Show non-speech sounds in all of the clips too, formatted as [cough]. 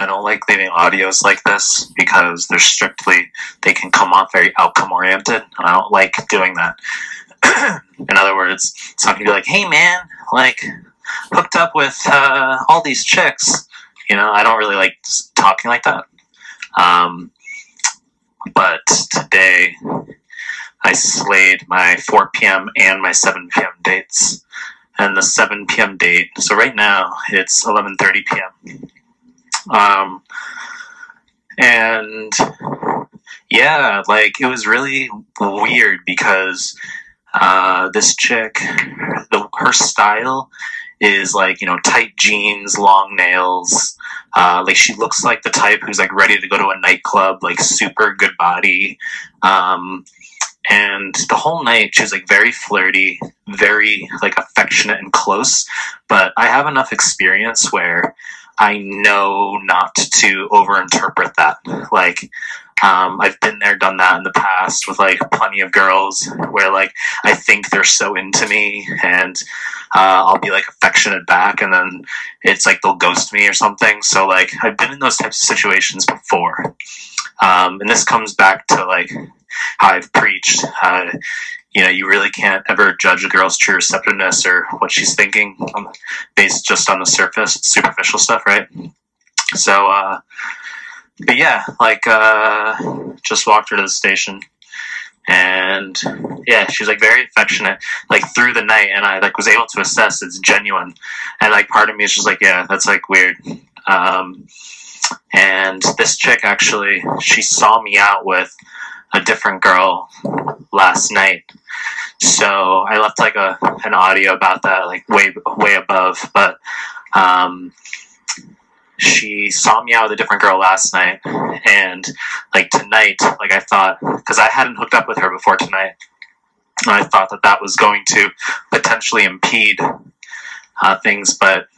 I don't like leaving audios like this because they're strictly they can come off very outcome oriented, and I don't like doing that. [clears throat] In other words, it's not gonna be like, "Hey, man, like hooked up with uh, all these chicks." You know, I don't really like talking like that. Um, but today, I slayed my 4 p.m. and my 7 p.m. dates, and the 7 p.m. date. So right now it's 11:30 p.m. Um, and yeah, like it was really weird because uh, this chick, the her style is like you know tight jeans, long nails. Uh, like she looks like the type who's like ready to go to a nightclub, like super good body. Um, and the whole night she was like very flirty, very like affectionate and close. But I have enough experience where I know not to overinterpret that. Like, um, I've been there, done that in the past with like plenty of girls where like I think they're so into me and uh, I'll be like affectionate back and then it's like they'll ghost me or something. So like I've been in those types of situations before. Um, and this comes back to like how I've preached. Uh, you know, you really can't ever judge a girl's true receptiveness or what she's thinking based just on the surface, superficial stuff, right? So, uh, but yeah, like, uh, just walked her to the station and yeah, she's like very affectionate, like through the night, and I like was able to assess it's genuine, and like part of me is just like, yeah, that's like weird. Um, and this chick actually, she saw me out with a different girl last night. So I left like a an audio about that, like way way above. But um, she saw me out with a different girl last night, and like tonight, like I thought, because I hadn't hooked up with her before tonight, I thought that that was going to potentially impede uh, things, but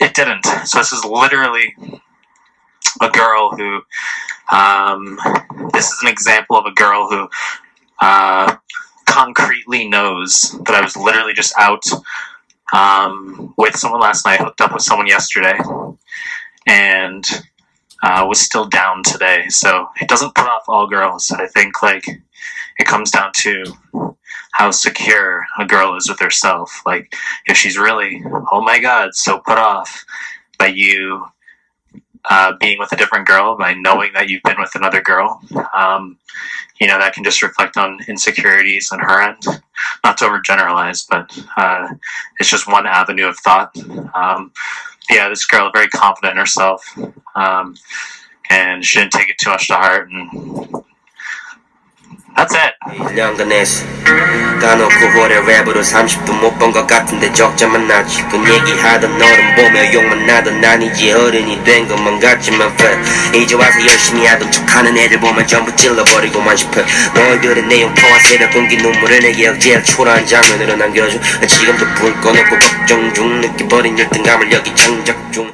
it didn't. So this is literally a girl who um, this is an example of a girl who uh, concretely knows that I was literally just out um, with someone last night, hooked up with someone yesterday, and uh, was still down today. So it doesn't put off all girls. I think like it comes down to how secure a girl is with herself. Like if she's really, oh my god, so put off by you uh, being with a different girl by knowing that you've been with another girl. Um, you know, that can just reflect on insecurities on her end. Not to overgeneralize, but uh, it's just one avenue of thought. Um, yeah, this girl very confident in herself, um, and she didn't take it too much to heart, and That's it. 1년간 했어 까놓고 오래 랩으로 30도 못본것 같은데 적자만 나지 그 얘기하던 너를 보며 욕만 나던 아니지 어른이 된 것만 같지만 f 이제 와서 열심히 하던 척하는 애들 보면 전부 찔러버리고만 싶어. 너희들의 내용 포화 새벽 공기 눈물을 내게 억제할 초라한 장면으로 남겨줘. 지금도 불 꺼놓고 걱정 중 느껴버린 열등감을 여기 장작 중